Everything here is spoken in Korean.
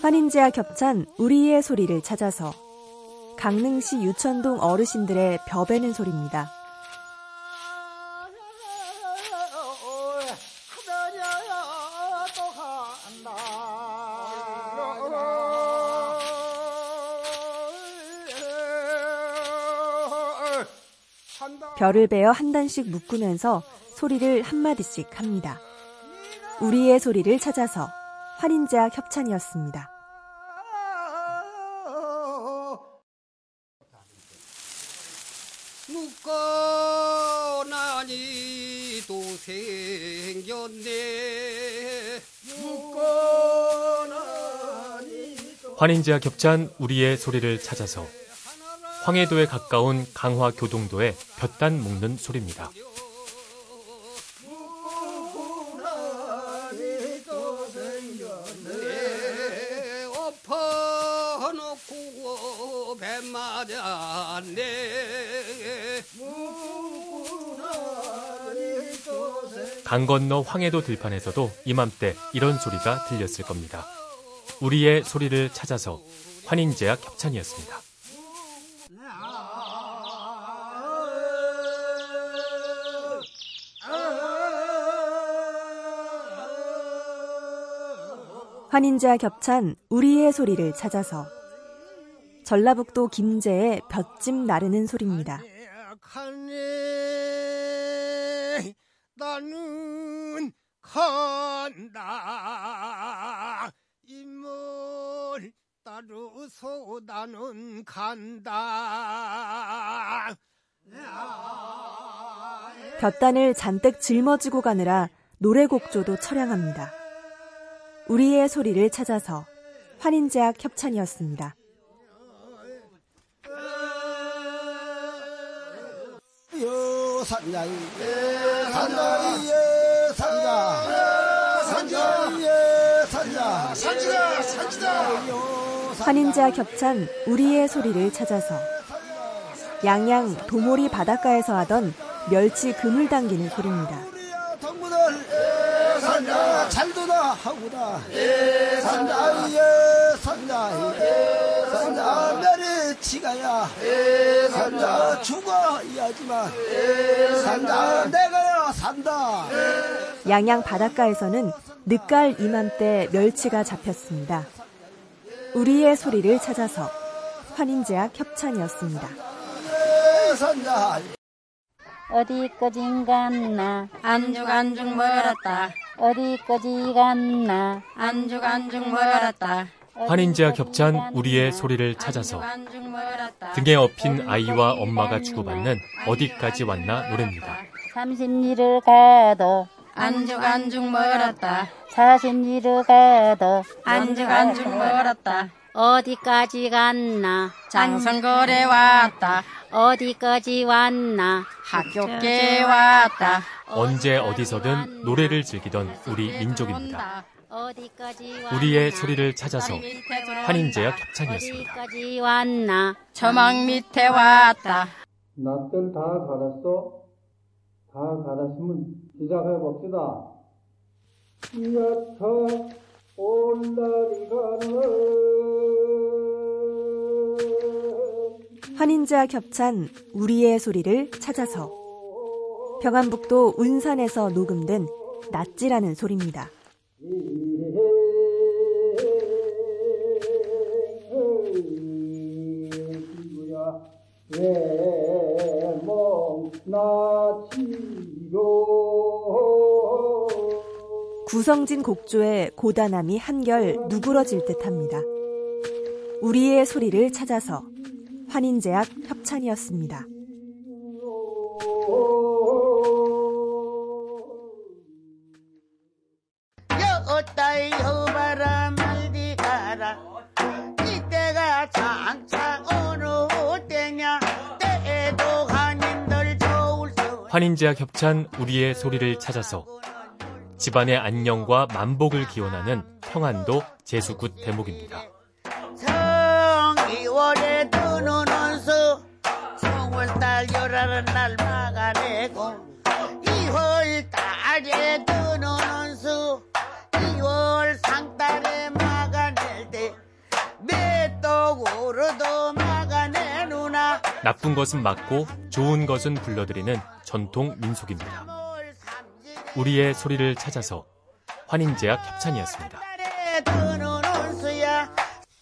환인제와 겹찬 우리의 소리를 찾아서 강릉시 유천동 어르신들의 벼베는 소리입니다. 별을 베어 한 단씩 묶으면서 소리를 한마디씩 합니다. 우리의 소리를 찾아서 환인제와 협찬이었습니다. 묶어나니 또 생겼네 환인제와 겹찬 우리의 소리를 찾아서 황해도에 가까운 강화 교동도에 볕단 묶는 소리입니다. 맞았네 강 건너 황해도 들판에서도 이맘때 이런 소리가 들렸을 겁니다. 우리의 소리를 찾아서 환인제약 협찬이었습니다. 환인제와 겹찬 우리의 소리를 찾아서 전라북도 김제의 볕집 나르는 소리입니다. 나는 간다 인물 따르서 나는 간다 볕단을 잔뜩 짊어지고 가느라 노래곡조도 처량합니다. 우리의 소리를 찾아서 환인제약 협찬이었습니다. 산자이 산자이 산자 산자이 산자 산지다 산지다. 환인제와 겹찬 우리의 소리를 찾아서 양양 도모리 바닷가에서 하던 멸치 그물 당기는 소리입니다. 산자 잘도다 하구다. 산자 산자 산자 메리 치가야. 산자 죽어야지만 산자 내가 산다. 양양 바닷가에서는 늦가을 이맘때 멸치가 잡혔습니다. 우리의 소리를 찾아서 환인제약 협찬이었습니다. 어디까지 갔나? 안죽 안죽 멀었다. 어디까지 갔나? 안죽 안죽 멀었다 환인제와 겹찬 우리의 소리를 찾아서 등에 업힌 아이와 엄마가 주고받는 어디까지 왔나 노래입니다. 30리를 가도 안죽 안죽 멀었다. 40리를 가도 안죽 안죽 멀었다. 어디까지 갔나? 장성거래 왔다. 어디까지 왔나? 학교께 왔다. 언제 어디서든 노래를 즐기던 우리 민족입니다. 우리의 소리를 찾아서 환인제약 협찬이었습니다. 저막 밑에 왔다 낯들 다 갈았어? 다 갈았으면 시작해 봅시다. 여차 온달이 가는 환인제와 겹찬 우리의 소리를 찾아서 평안북도 운산에서 녹음된 낫지라는 소리입니다. 구성진 곡조의 고단함이 한결 누그러질 듯합니다. 우리의 소리를 찾아서 환인제약 협찬이었습니다. 환인제약 협찬 우리의 소리를 찾아서 집안의 안녕과 만복을 기원하는 평안도 제수굿 대목입니다. 나 나쁜 것은 막고 좋은 것은 불러들이는 전통 민속입니다. 우리의 소리를 찾아서 환인제약 협찬이었습니다.